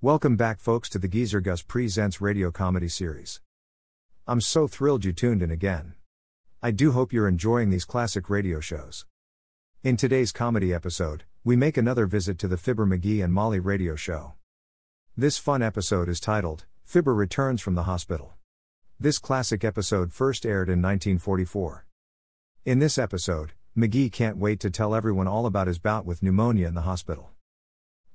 Welcome back, folks, to the Geezer Gus Presents radio comedy series. I'm so thrilled you tuned in again. I do hope you're enjoying these classic radio shows. In today's comedy episode, we make another visit to the Fibber McGee and Molly radio show. This fun episode is titled, Fibber Returns from the Hospital. This classic episode first aired in 1944. In this episode, McGee can't wait to tell everyone all about his bout with pneumonia in the hospital.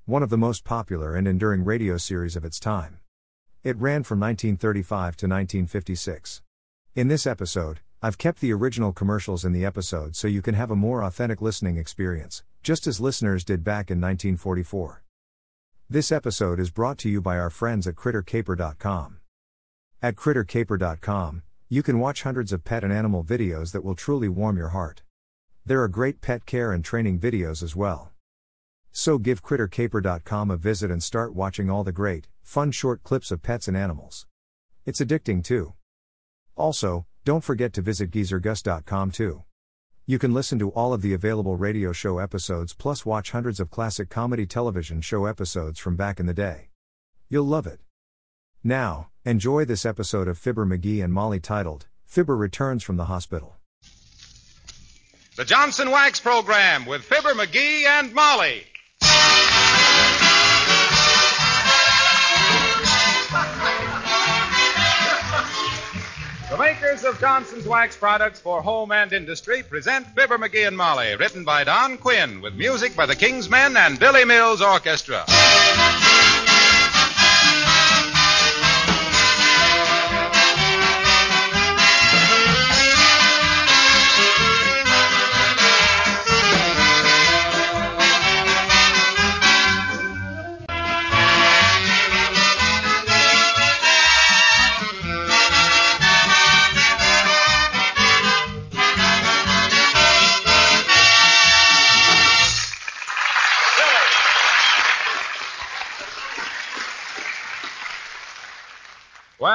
One of the most popular and enduring radio series of its time. It ran from 1935 to 1956. In this episode, I've kept the original commercials in the episode so you can have a more authentic listening experience, just as listeners did back in 1944. This episode is brought to you by our friends at CritterCaper.com. At CritterCaper.com, you can watch hundreds of pet and animal videos that will truly warm your heart. There are great pet care and training videos as well. So give CritterCaper.com a visit and start watching all the great, fun short clips of pets and animals. It's addicting too. Also, don't forget to visit geezergus.com too. You can listen to all of the available radio show episodes plus watch hundreds of classic comedy television show episodes from back in the day. You'll love it. Now, enjoy this episode of Fibber McGee and Molly titled, Fibber Returns from the Hospital. The Johnson Wax Program with Fibber McGee and Molly. The makers of Johnson's Wax products for home and industry present Fibber McGee and Molly, written by Don Quinn, with music by the King's Men and Billy Mills Orchestra.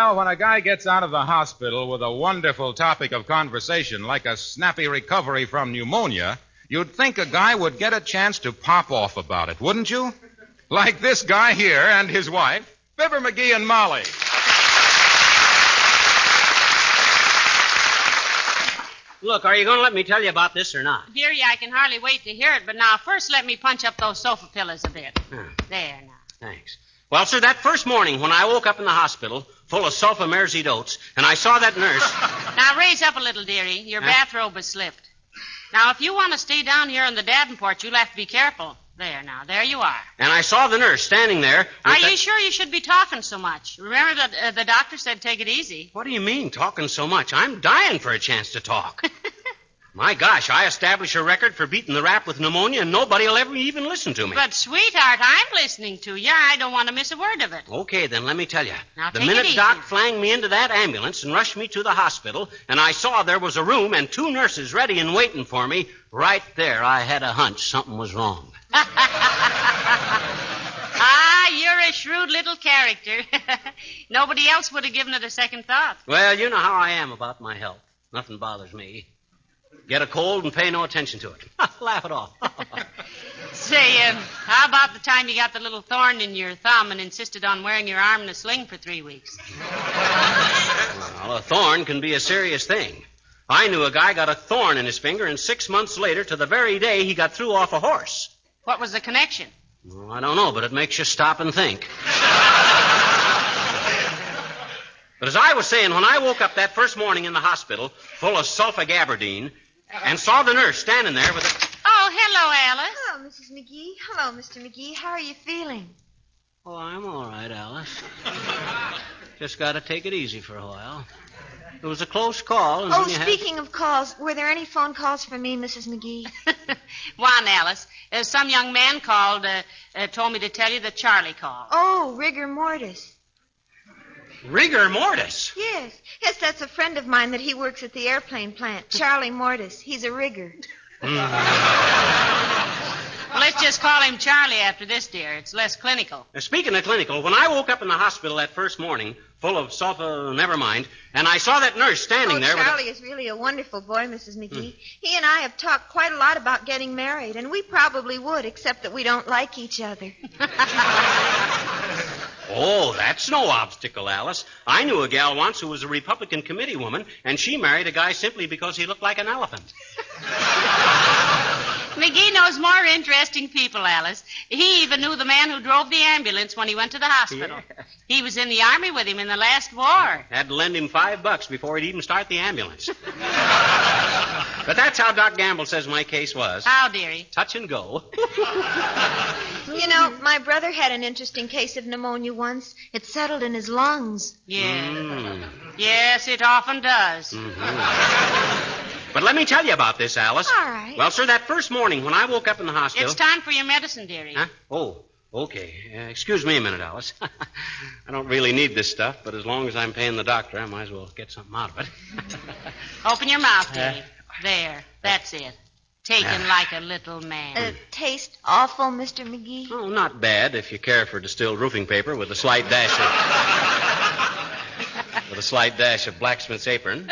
Well, when a guy gets out of the hospital with a wonderful topic of conversation like a snappy recovery from pneumonia, you'd think a guy would get a chance to pop off about it, wouldn't you? Like this guy here and his wife, Fibber McGee and Molly. Look, are you going to let me tell you about this or not? Dearie, I can hardly wait to hear it, but now first let me punch up those sofa pillows a bit. There now. Thanks. Well, sir, that first morning when I woke up in the hospital, full of sulfamerzied oats, and I saw that nurse. Now raise up a little, dearie. Your Huh? bathrobe has slipped. Now, if you want to stay down here on the Davenport, you'll have to be careful. There now, there you are. and I saw the nurse standing there. Are that- you sure you should be talking so much? Remember that uh, the doctor said take it easy. What do you mean, talking so much? I'm dying for a chance to talk. My gosh, I established a record for beating the rap with pneumonia, and nobody will ever even listen to me. But, sweetheart, I'm listening to you. I don't want to miss a word of it. Okay, then let me tell you. Now, the take it minute. Doc flanged me into that ambulance and rushed me to the hospital, and I saw there was a room and two nurses ready and waiting for me, right there I had a hunch something was wrong. Ah, you're a shrewd little character. Nobody else would have given it a second thought. Well, you know how I am about my health. Nothing bothers me. Get a cold and pay no attention to it. Laugh it off. Say, um, how about the time you got the little thorn in your thumb and insisted on wearing your arm in a sling for three weeks? well, a thorn can be a serious thing. I knew a guy got a thorn in his finger, and six months later, to the very day, he got through off a horse. What was the connection? Well, I don't know, but it makes you stop and think. but as I was saying, when I woke up that first morning in the hospital, full of sulfagabardine, and saw the nurse standing there with a. Oh, hello, Alice. Hello, Mrs. McGee. Hello, Mr. McGee. How are you feeling? Oh, I'm all right, Alice. Just got to take it easy for a while. It was a close call. And Oh, when you have- speaking of calls, were there any phone calls for me, Mrs. McGee? One, Alice. Uh, some young man called, uh, uh, told me to tell you that Charlie called. Oh, rigor mortis. Rigor mortis. Yes. Yes, that's a friend of mine that he works at the airplane plant. Charlie Mortis. He's a rigger. Well, let's just call him Charlie after this, dear. It's less clinical. Now, speaking of clinical, when I woke up in the hospital that first morning, full of sulfa, uh, never mind, and I saw that nurse standing oh, there with a- Charlie is really a wonderful boy, Mrs. McGee. Hmm. He and I have talked quite a lot about getting married, and we probably would, except that we don't like each other. Oh, that's no obstacle, Alice. I knew a gal once who was a Republican committee woman, and she married a guy simply because he looked like an elephant. McGee knows more interesting people, Alice. He even knew the man who drove the ambulance when he went to the hospital. He was in the army with him in the last war. Had to lend him five bucks before he'd even start the ambulance. but that's how Doc Gamble says my case was. How, dearie? Touch and go. You know, my brother had an interesting case of pneumonia once. It settled in his lungs. Yeah. Mm. Yes, it often does. But let me tell you about this, Alice. All right. Well, sir, that first morning when I woke up in the hospital. It's time for your medicine, dearie. Huh? Oh, okay. Uh, excuse me a minute, Alice. I don't really need this stuff, but as long as I'm paying the doctor, I might as well get something out of it. Open your mouth, dearie. There. That's it. Taken Yeah. like a little man. Uh, taste awful, Mr. McGee? oh, not bad if you care for distilled roofing paper with a slight dash of. with a slight dash of blacksmith's apron.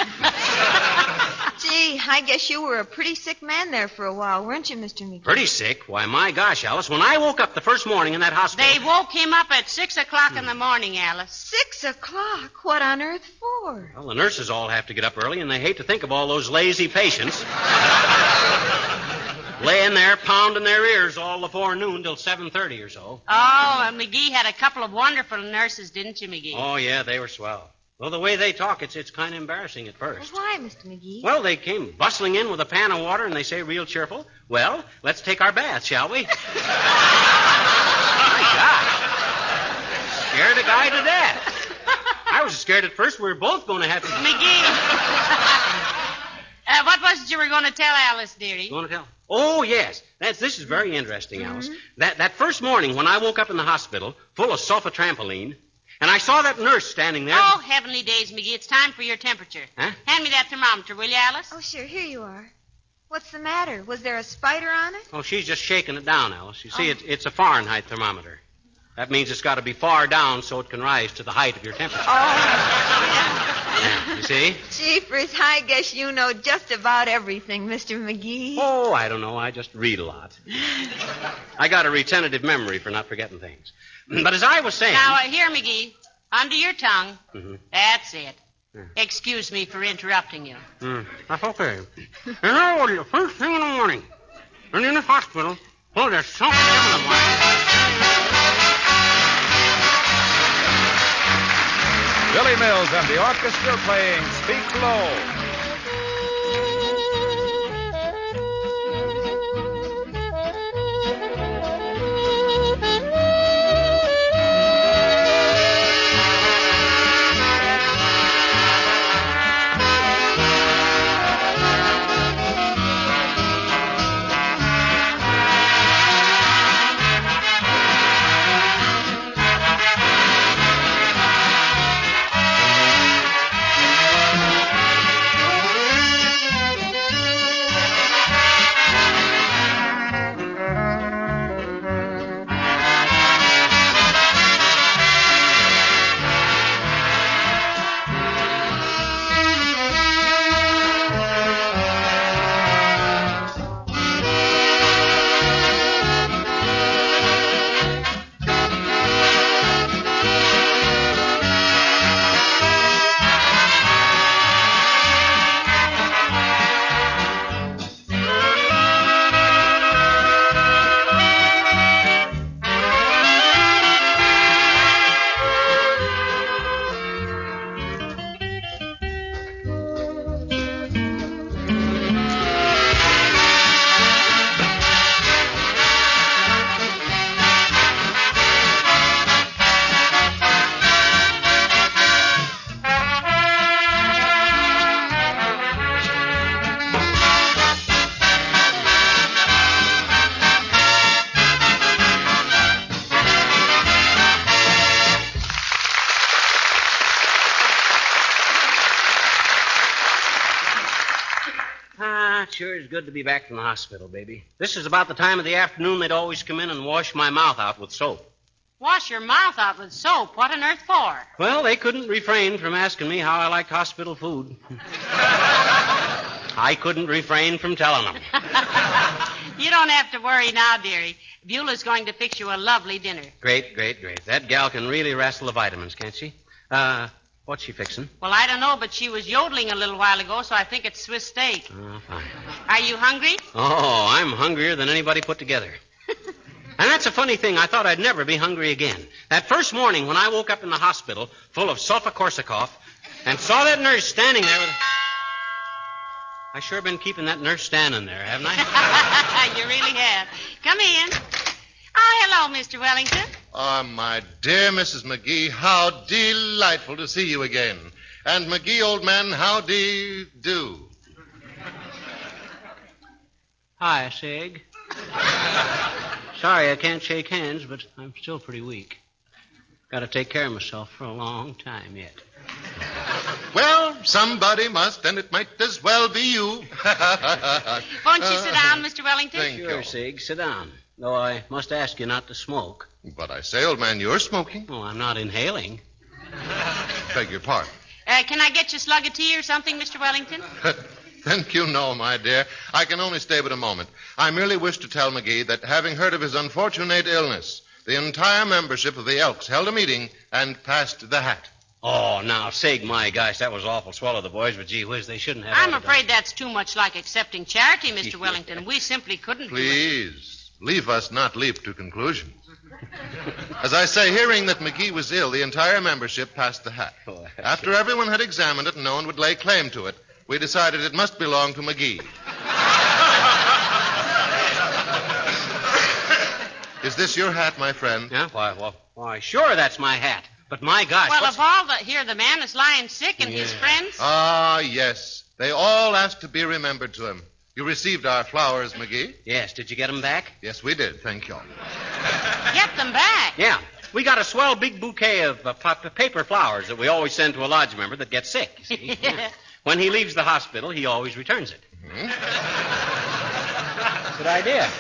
Gee, I guess you were a pretty sick man there for a while, weren't you, Mr. McGee? Pretty sick. Why, my gosh, Alice, when I woke up the first morning in that hospital. They woke him up at six o'clock in the hmm. morning, Alice. Six o'clock? What on earth for? Well, the nurses all have to get up early, and they hate to think of all those lazy patients laying there pounding their ears all the forenoon till 7.30 or so. Oh, and McGee had a couple of wonderful nurses, didn't you, McGee? Oh, yeah, they were swell. Well, the way they talk, it's, it's kind of embarrassing at Well, first. why, Mr. McGee? Well, they came bustling in with a pan of water, and they say real cheerful, well, let's take our bath, shall we? my God. Scared a guy to death. I was scared at first we were both going to have to... McGee. uh, what was it you were going to tell Alice, dearie? Want to tell? Oh, yes. That's, this is very interesting, Alice. That, that first morning when I woke up in the hospital, full of sulfatrampoline, and I saw that nurse standing there. Oh, heavenly days, McGee. It's time for your temperature. Huh? Hand me that thermometer, will you, Alice? Oh, sure, here you are. What's the matter? Was there a spider on it? Oh, she's just shaking it down, Alice. You see, oh. it, it's a Fahrenheit thermometer. That means it's got to be far down so it can rise to the height of your temperature. Oh, yeah, you see? Jeepers, I guess you know just about everything, Mr. McGee. Oh, I don't know. I just read a lot. I got a retentive memory for not forgetting things. But as I was saying. Now, uh, here, McGee. Under your tongue. Mhm. That's it. Yeah. Excuse me for interrupting you. Hmm, that's okay. You know, the first thing in the morning, and in the hospital, well, there's something in the morning. Billy Mills and the orchestra playing Speak Low. Sure is good to be back from the hospital, baby. This is about the time of the afternoon they'd always come in and wash my mouth out with soap. Wash your mouth out with soap. What on earth for? Well, they couldn't refrain from asking me how I liked hospital food. I couldn't refrain from telling them. You don't have to worry now, dearie. Beulah's going to fix you a lovely dinner. Great, great, great. That gal can really wrestle the vitamins, can't she? Uh, what's she fixing? Well, I don't know, but she was yodeling a little while ago, so I think it's Swiss steak. Oh, fine. Are you hungry? Oh, I'm hungrier than anybody put together. and that's a funny thing. I thought I'd never be hungry again. That first morning when I woke up in the hospital full of sulfa Korsakoff and saw that nurse standing there with. I sure been keeping that nurse standing there, haven't I? you really have. Come in. Oh, hello, Mr. Wellington. Ah, my dear Mrs. McGee, how delightful to see you again. And McGee, old man, how do you do? Hi, Sig. Sorry I can't shake hands, but I'm still pretty weak. Got to take care of myself for a long time yet. Well, somebody must, and it might as well be you. Won't you sit down, Mr. Wellington? Thank Sure, you. Sig, sit down. Though I must ask you not to smoke. But I say, old man, you're smoking. Oh, I'm not inhaling. Beg your pardon. Uh, can I get you a slug of tea or something, Mr. Wellington? Thank you, no, my dear. I can only stay but a moment. I merely wish to tell McGee that having heard of his unfortunate illness, the entire membership of the Elks held a meeting and passed the hat. Oh, now, Sig, my gosh, that was awful swell of the boys, but gee whiz, they shouldn't have. I'm all done. afraid that's too much like accepting charity, Mr. Wellington. We simply couldn't do it. Please, leave us not leap to conclusions. As I say, hearing that McGee was ill, the entire membership passed the hat. Oh, that's After everyone had examined it and no one would lay claim to it, we decided it must belong to McGee. Is this your hat, my friend? Yeah? Why, well, why, sure, that's my hat. But my gosh, Well, what's... of all the here, the man is lying sick, and his Yeah. friends. Ah, yes. They all asked to be remembered to him. You received our flowers, McGee? Yes, did you get them back? Yes, we did. Thank you. Get them back. Yeah. We got a swell big bouquet of uh, pa- paper flowers that we always send to a lodge member that gets sick, you see. Yeah. When he leaves the hospital, he always returns it. Good idea.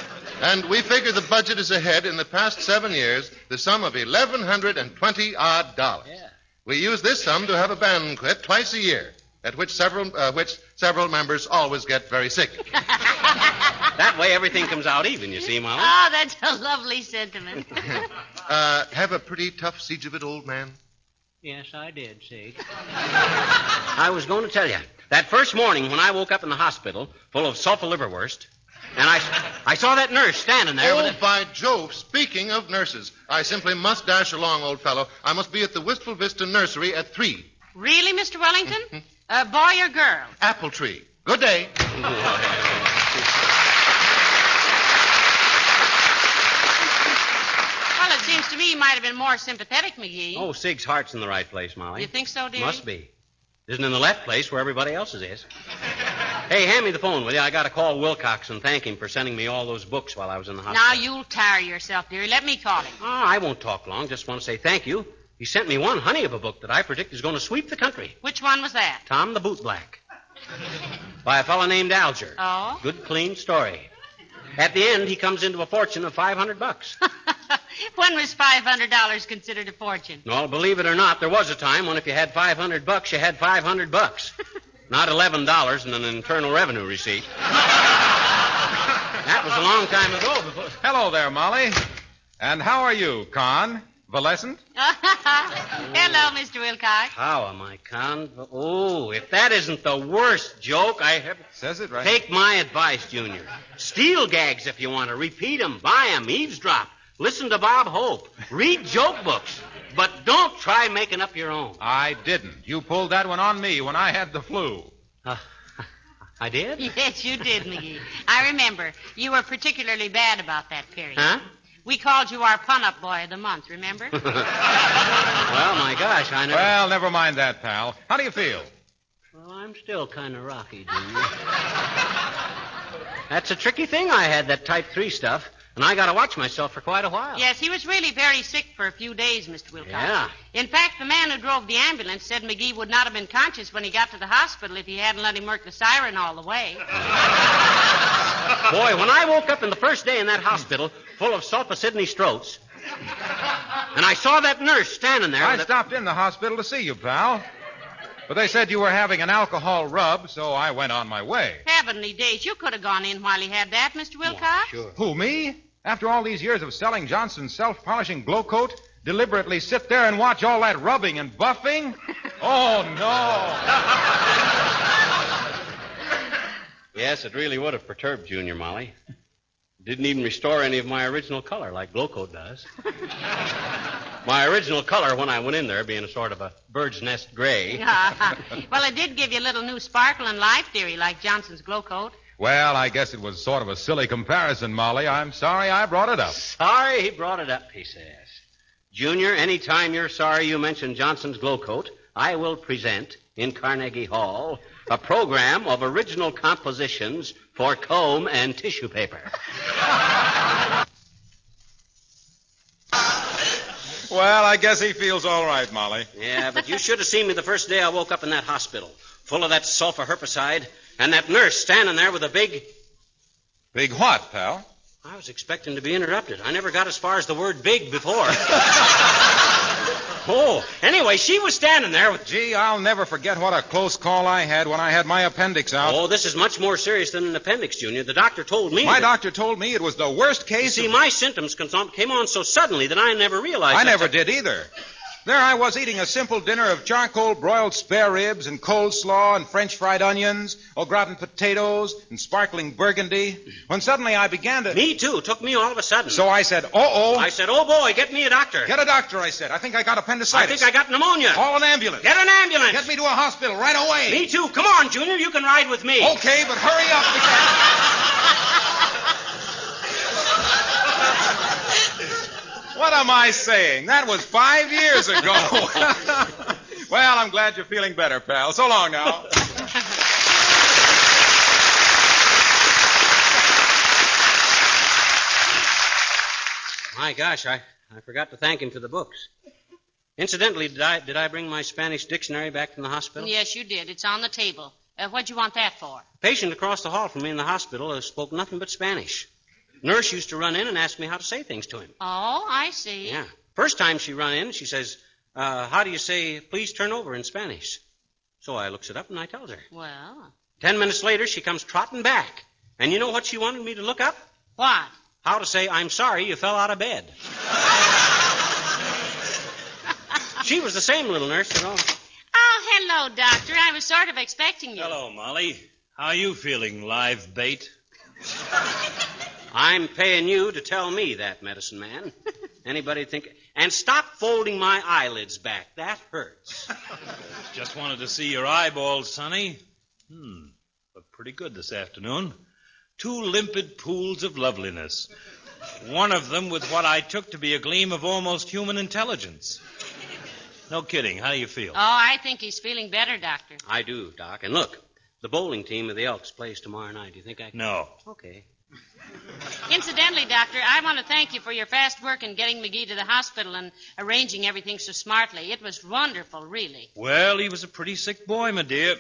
And we figure the budget is ahead in the past seven years, the sum of eleven hundred and twenty odd dollars. Yeah. We use this sum to have a banquet twice a year, at which several uh, which several members always get very sick. That way everything comes out even, you see, Molly. Oh, that's a lovely sentiment. Uh, have a pretty tough siege of it, old man. Yes, I did, Sig. I was going to tell you. That first morning when I woke up in the hospital, full of sulfur liverwurst, and I, I saw that nurse standing there oh, with a... by Jove! Speaking of nurses, I simply must dash along, old fellow. I must be at the Wistful Vista Nursery at three. really, Mr. Wellington? A boy or girl? Apple tree. Good day. Well, it seems to me you might have been more sympathetic, McGee. Oh, Sig's heart's in the right place, Molly. You think so, dear? Must be. Isn't in the left place where everybody else's is. hey, hand me the phone, will you? I got to call Wilcox and thank him for sending me all those books while I was in the hospital. Now you'll tire yourself, dearie. Let me call him. Oh, I won't talk long. Just want to say thank you. He sent me one honey of a book that I predict is going to sweep the country. Which one was that? Tom the Bootblack. By a fellow named Alger. Oh? Good, clean story. At the end, he comes into a fortune of 500 bucks. when was five hundred dollars considered a fortune? Well, believe it or not, there was a time when if you had 500 bucks, you had 500 bucks. Not $11 and an internal revenue receipt. that was a long time ago. Before... Hello there, Molly. And how are you, Con? Valescent? Hello, Mr. Wilcox. How am I, Con? Oh, if that isn't the worst joke I have. Says it right. Take my advice, Junior. Steal gags if you want to. Repeat 'em, buy 'em, eavesdrop. Listen to Bob Hope. Read joke books. But don't try making up your own. I didn't. You pulled that one on me when I had the flu. Uh, I did? Yes, you did, McGee. I remember. You were particularly bad about that period. Huh? We called you our pun-up boy of the month, remember? Well, my gosh, I never. Well, never mind that, pal. How do you feel? Well, I'm still kind of rocky, Junior. That's a tricky thing I had, that type 3 stuff. And I got to watch myself for quite a while. yes, he was really very sick for a few days, Mr. Wilcox. Yeah. In fact, the man who drove the ambulance said McGee would not have been conscious when he got to the hospital if he hadn't let him work the siren all the way. Boy, when I woke up in the first day in that hospital full of sulfa Sydney Stroats, and I saw that nurse standing there. I with stopped in the hospital to see you, pal. But they said you were having an alcohol rub, so I went on my way. Heavenly days, you could have gone in while he had that, Mr. Wilcox. Sure. Who, me? After all these years of selling Johnson's self-polishing Glo-Coat, deliberately sit there and watch all that rubbing and buffing? Oh, no. Yes, it really would have perturbed Junior, Molly. Didn't even restore any of my original color like Glo-Coat does. my original color when I went in there being a sort of a bird's nest gray. well, it did give you a little new sparkle and life theory like Johnson's Glo-Coat. Well, I guess it was sort of a silly comparison, Molly. I'm sorry I brought it up. Sorry he brought it up, he says. Junior, any time you're sorry you mentioned Johnson's Glo-Coat, I will present in Carnegie Hall a program of original compositions for comb and tissue paper. Well, I guess he feels all right, Molly. Yeah, but you should have seen me the first day I woke up in that hospital, full of that sulfur herbicide, and that nurse standing there with a big. Big what, pal? I was expecting to be interrupted. I never got as far as the word big before. oh, anyway, she was standing there with. Gee, I'll never forget what a close call I had when I had my appendix out. Oh, this is much more serious than an appendix, Junior. The doctor told me. my that- doctor told me it was the worst You case. see, of- my symptoms came on so suddenly that I never realized. I that- never did either. There I was eating a simple dinner of charcoal broiled spare ribs and coleslaw and French fried onions, au gratin potatoes and sparkling burgundy, when suddenly I began to. Me too. Took me all of a sudden. So I said, "Uh oh." I said, "Oh boy, get me a doctor." Get a doctor, I said. I think I got appendicitis. I think I got pneumonia. Call an ambulance. Get an ambulance. Get me to a hospital right away. Me too. Come on, Junior. You can ride with me. Okay, but hurry up because. What am I saying? That was five years ago. well, I'm glad you're feeling better, pal. So long now. My gosh, I, I forgot to thank him for the books. Incidentally, did I did I bring my Spanish dictionary back from the hospital? Yes, you did. It's on the table. Uh, what'd you want that for? A patient across the hall from me in the hospital uh, spoke nothing but Spanish. Nurse used to run in and ask me how to say things to him. Oh, I see. Yeah. First time she run in, she says, uh, "How do you say please turn over in Spanish?" So I looks it up and I tells her. Well, Ten minutes later, she comes trotting back, and you know what she wanted me to look up? what? How to say I'm sorry you fell out of bed. she was the same little nurse that all. Oh, hello, Doctor. I was sort of expecting you. Hello, Molly. How are you feeling, live bait? I'm paying you to tell me that, medicine man. Anybody think? And stop folding my eyelids back. That hurts. Just wanted to see your eyeballs, Sonny. Hmm. Look pretty good this afternoon. Two limpid pools of loveliness. One of them with what I took to be a gleam of almost human intelligence. No kidding. How do you feel? Oh, I think he's feeling better, Doctor. I do, Doc. And look, the bowling team of the Elks plays tomorrow night. Do you think I can? No. Okay. Incidentally, Doctor, I want to thank you for your fast work in getting McGee to the hospital and arranging everything so smartly. It was wonderful, really. Well, he was a pretty sick boy, my dear.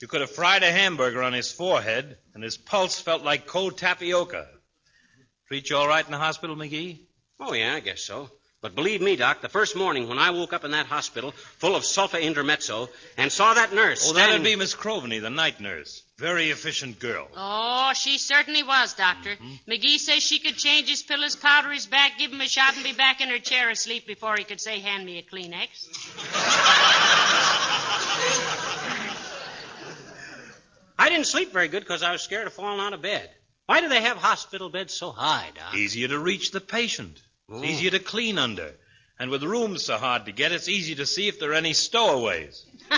You could have fried a hamburger on his forehead, and his pulse felt like cold tapioca. Treat you all right in the hospital, McGee? Oh, yeah, I guess so. But believe me, Doc, the first morning when I woke up in that hospital full of sulfa intermezzo and saw that nurse. Oh, that'd be Miss Croveny, the night nurse. Very efficient girl. Oh, she certainly was, Doctor. Mm-hmm. McGee says she could change his pillows, powder his back, give him a shot, and be back in her chair asleep before he could say, Hand me a Kleenex. I didn't sleep very good because I was scared of falling out of bed. Why do they have hospital beds so high, Doc? Easier to reach the patient. It's easier to clean under. And with rooms so hard to get, it's easy to see if there are any stowaways.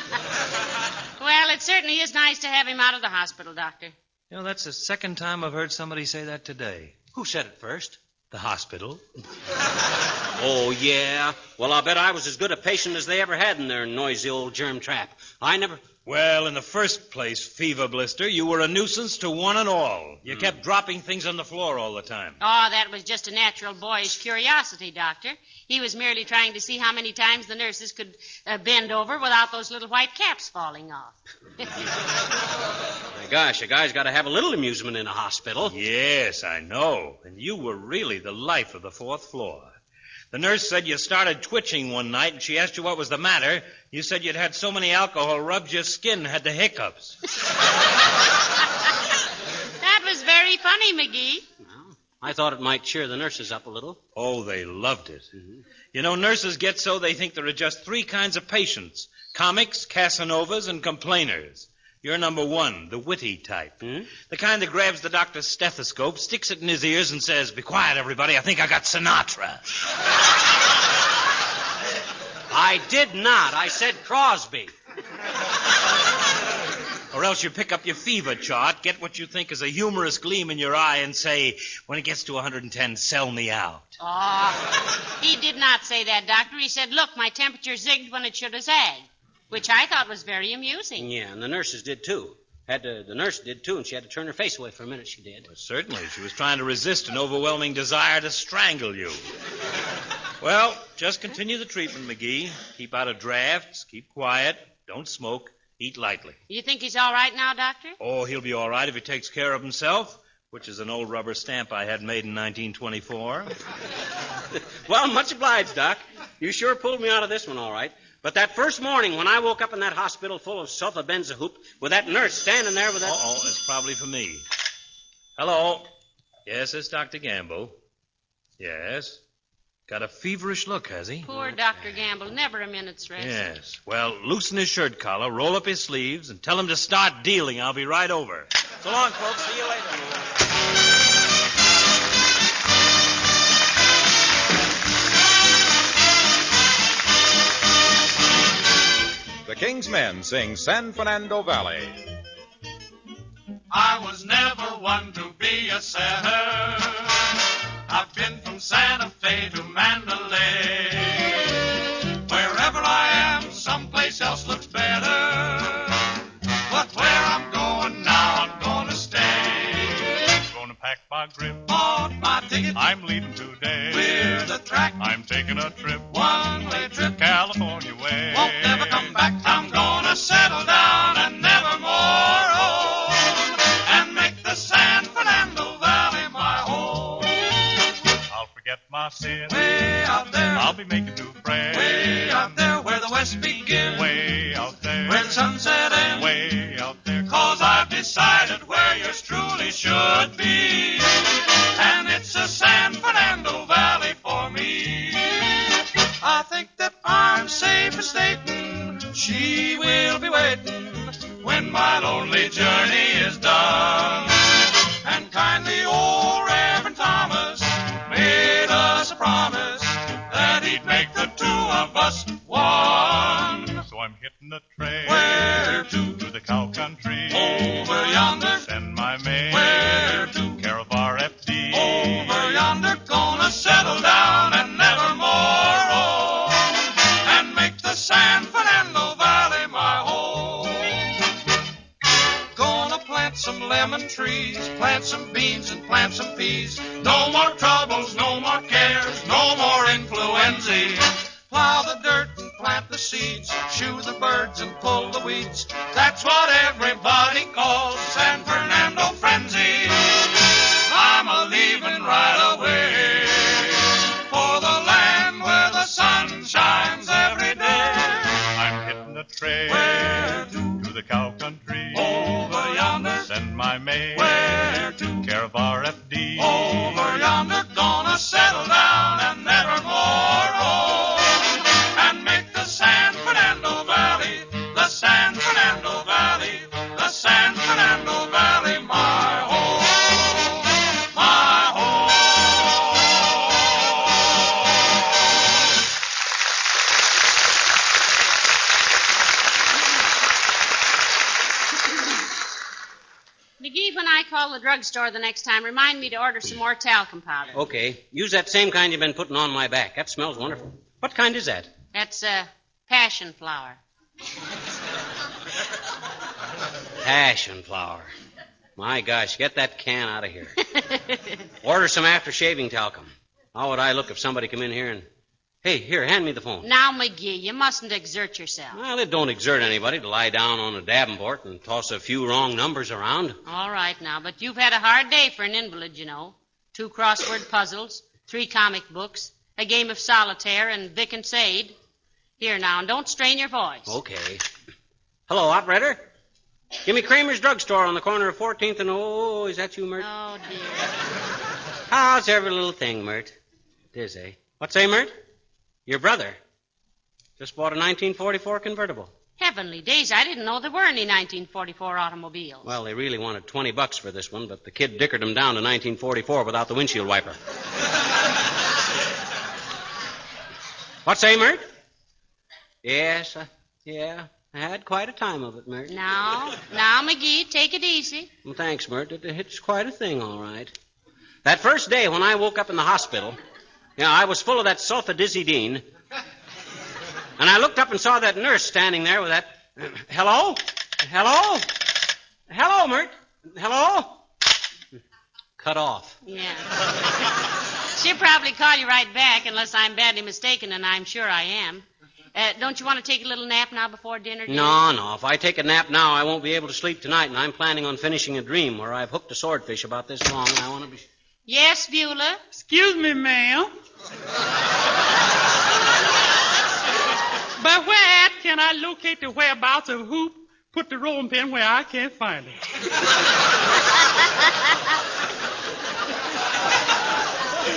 Well, it certainly is nice to have him out of the hospital, Doctor. You know, that's the second time I've heard somebody say that today. Who said it first? The hospital. Oh, yeah. Well, I'll bet I was as good a patient as they ever had in their noisy old germ trap. I never. Well, in the first place, Fever Blister, you were a nuisance to one and all. You kept dropping things on the floor all the time. Oh, that was just a natural boyish curiosity, Doctor. He was merely trying to see how many times the nurses could uh, bend over without those little white caps falling off. My gosh, a guy's got to have a little amusement in a hospital. Yes, I know. And you were really the life of the fourth floor. The nurse said you started twitching one night, and she asked you what was the matter. You said you'd had so many alcohol rubs your skin had the hiccups. That was very funny, McGee. Well, I thought it might cheer the nurses up a little. Oh, they loved it. Mm-hmm. You know, nurses get so they think there are just three kinds of patients comics, Casanovas, and complainers. You're number one, the witty type. Hmm? The kind that grabs the doctor's stethoscope, sticks it in his ears, and says, Be quiet, everybody. I think I got Sinatra. I did not. I said Crosby. Or else you pick up your fever chart, get what you think is a humorous gleam in your eye, and say, When it gets to 110, sell me out. Oh, he did not say that, Doctor. He said, Look, my temperature zigged when it should have zagged, which I thought was very amusing. Yeah, and the nurses did too. Had to, the nurse did too, and she had to turn her face away for a minute. She did. Certainly, she was trying to resist an overwhelming desire to strangle you. Well, just continue the treatment, McGee. Keep out of drafts, keep quiet, don't smoke, eat lightly. You think he's all right now, Doctor? Oh, he'll be all right if he takes care of himself, which is an old rubber stamp I had made in 1924. Well, much obliged, Doc. You sure pulled me out of this one all right. But that first morning when I woke up in that hospital full of sulfabenzahoop with that nurse standing there with that. Oh, it's probably for me. Hello. Yes, it's Dr. Gamble. Yes. Got a feverish look, has he? Poor Dr. Gamble, never a minute's rest. Yes. Well, loosen his shirt collar, roll up his sleeves, and tell him to start dealing. I'll be right over. So long, folks. See you later. The King's Men sing San Fernando Valley. I was never one to be a setter. I've been from Santa Fe to Mandalay. Wherever I am, someplace else looks better. But where I'm going now, I'm gonna stay. Gonna pack my grip. Bought my ticket, I'm leaving today. clear the track. I'm taking a trip train. Where to? To the cow country. Over yonder. Send my mail. Where to? Care of RFD. Over yonder, gonna settle down and never more roam. Oh, and make the San Fernando Valley my home. Gonna plant some lemon trees, plant some beans and plant some peas. No more troubles, drugstore the next time, remind me to order some more talcum powder. Okay. Use that same kind you've been putting on my back. That smells wonderful. What kind is that? That's uh, passion flower. Passion flower. My gosh, get that can out of here. Order some after shaving talcum. How would I look if somebody come in here and. Hey, here, hand me the phone. now, McGee, you mustn't exert yourself. Well, it don't exert anybody to lie down on a Davenport and toss a few wrong numbers around. All right now, but you've had a hard day for an invalid, you know. Two crossword puzzles, three comic books, a game of solitaire, and Vic and Sade. Here now, and don't strain your voice. Okay. Hello, operator. Give me Kramer's drugstore on the corner of 14th and oh, is that you, Mert? Oh, dear. How's every little thing, Mert? It is, eh? What's say, Mert? Your brother. Just bought a 1944 convertible. Heavenly days, I didn't know there were any 1944 automobiles. Well, they really wanted 20 bucks for this one, but the kid dickered him down to 1944 without the windshield wiper. what say, Mert? Yes, uh, yeah. I had quite a time of it, Mert. Now, now, McGee, take it easy. Well, thanks, Mert. It, it's quite a thing, all right. That first day when I woke up in the hospital, know, I was full of that sulfadizidine. And I looked up and saw that nurse standing there with that. Hello? Hello? Hello, Mert? Hello? Cut off. Yeah. She'll probably call you right back unless I'm badly mistaken, and I'm sure I am. Uh, don't you want to take a little nap now before dinner? dear? No, no. If I take a nap now, I won't be able to sleep tonight, and I'm planning on finishing a dream where I've hooked a swordfish about this long, and I want to be. Yes, Beulah. Excuse me, ma'am. But where at can I locate the whereabouts of Hoop? Put the rolling pin where I can't find it.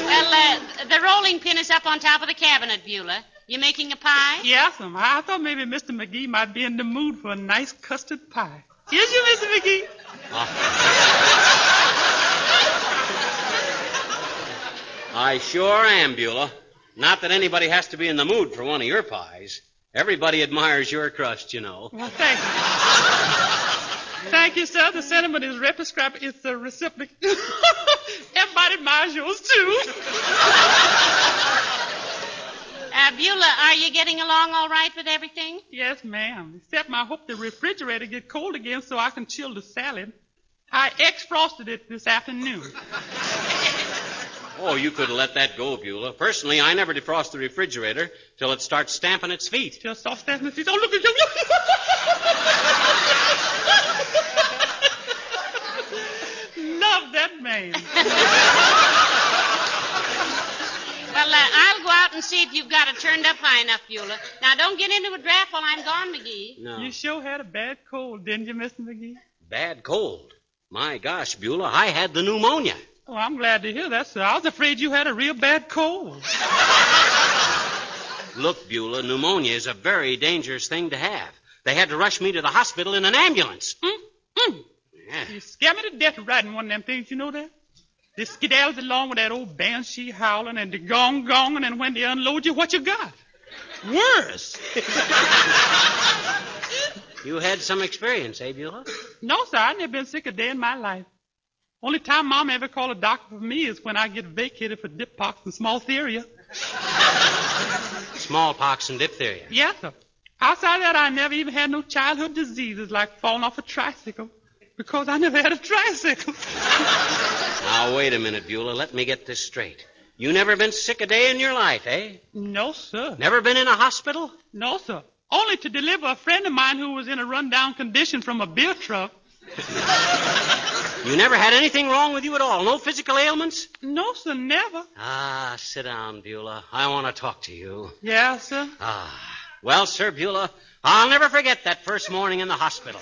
Well, uh, the rolling pin is up on top of the cabinet, Beulah. You making a pie? Yes, ma'am. I thought maybe Mr. McGee might be in the mood for a nice custard pie. Is you, Mr. McGee? I sure am, Beulah. Not that anybody has to be in the mood for one of your pies. Everybody admires your crust, you know. Well, thank you. thank you, sir. The sentiment is reciprocal. It's a reciprocal. Everybody admires yours, too. Uh, Beulah, are you getting along all right with everything? Yes, ma'am. Except I hope the refrigerator get cold again so I can chill the salad. I ex-frosted it this afternoon. Oh, you could have let that go, Beulah. Personally, I never defrost the refrigerator till it starts stamping its feet. Just saw Stephanie. She's, oh, look at you. Love that man. Well, uh, I'll go out and see if you've got it turned up high enough, Beulah. Now, don't get into a draft while I'm gone, McGee. No. You sure had a bad cold, didn't you, Mr. McGee? Bad cold. My gosh, Beulah, I had the pneumonia. Oh, I'm glad to hear that, sir. I was afraid you had a real bad cold. Look, Beulah, pneumonia is a very dangerous thing to have. They had to rush me to the hospital in an ambulance. Mm, mm. Yeah. You scare me to death riding one of them things, you know that? They skedaddles along with that old banshee howling and the gong gong, and when they unload you, what you got? Worse. You had some experience, eh, Beulah? No, sir, I never been sick a day in my life. Only time Mom ever called a doctor for me is when I get vacated for dippox and small theria. Smallpox and diphtheria. Yes, sir. Outside of that, I never even had no childhood diseases like falling off a tricycle because I never had a tricycle. Now, wait a minute, Beulah. Let me get this straight. You never been sick a day in your life, eh? no, sir. Never been in a hospital? No, sir. Only to deliver a friend of mine who was in a rundown condition from a beer truck. You never had anything wrong with you at all? No physical ailments? No, sir, never. Ah, sit down, Beulah. I want to talk to you. Yeah, sir. Ah. Well, Sir Beulah, I'll never forget that first morning in the hospital.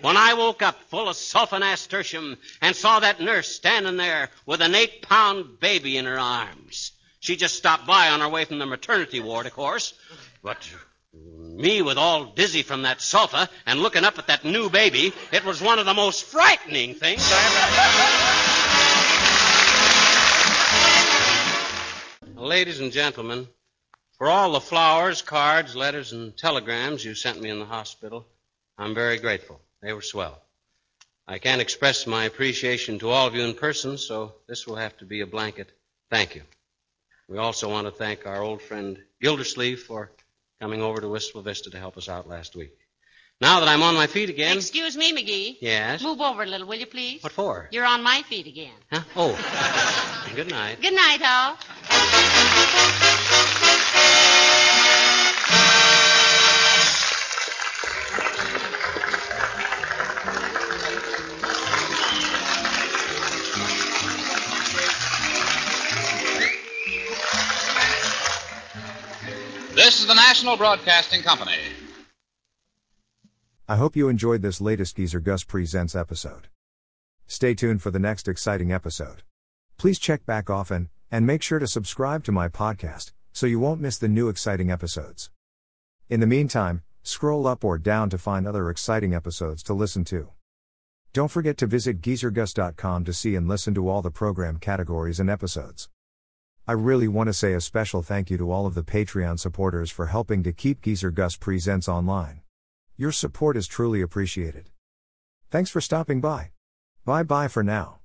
When I woke up full of sulfonasturtium and saw that nurse standing there with an eight pound baby in her arms. She just stopped by on her way from the maternity ward, of course. But me with all dizzy from that sulfa and looking up at that new baby, it was one of the most frightening things I ever. Ladies and gentlemen, for all the flowers, cards, letters, and telegrams you sent me in the hospital, I'm very grateful. They were swell. I can't express my appreciation to all of you in person, so this will have to be a blanket thank you. We also want to thank our old friend Gildersleeve for coming over to Wistful Vista to help us out last week. Now that I'm on my feet again. Excuse me, McGee. Yes? Move over a little, will you, please? What for? You're on my feet again. Huh? Oh. Good night. Good night, all. National Broadcasting Company. I hope you enjoyed this latest Geezer Gus Presents episode. Stay tuned for the next exciting episode. Please check back often, and make sure to subscribe to my podcast so you won't miss the new exciting episodes. In the meantime, scroll up or down to find other exciting episodes to listen to. Don't forget to visit geezergus.com to see and listen to all the program categories and episodes. I really want to say a special thank you to all of the Patreon supporters for helping to keep Geezer Gus Presents online. Your support is truly appreciated. Thanks for stopping by. Bye bye for now.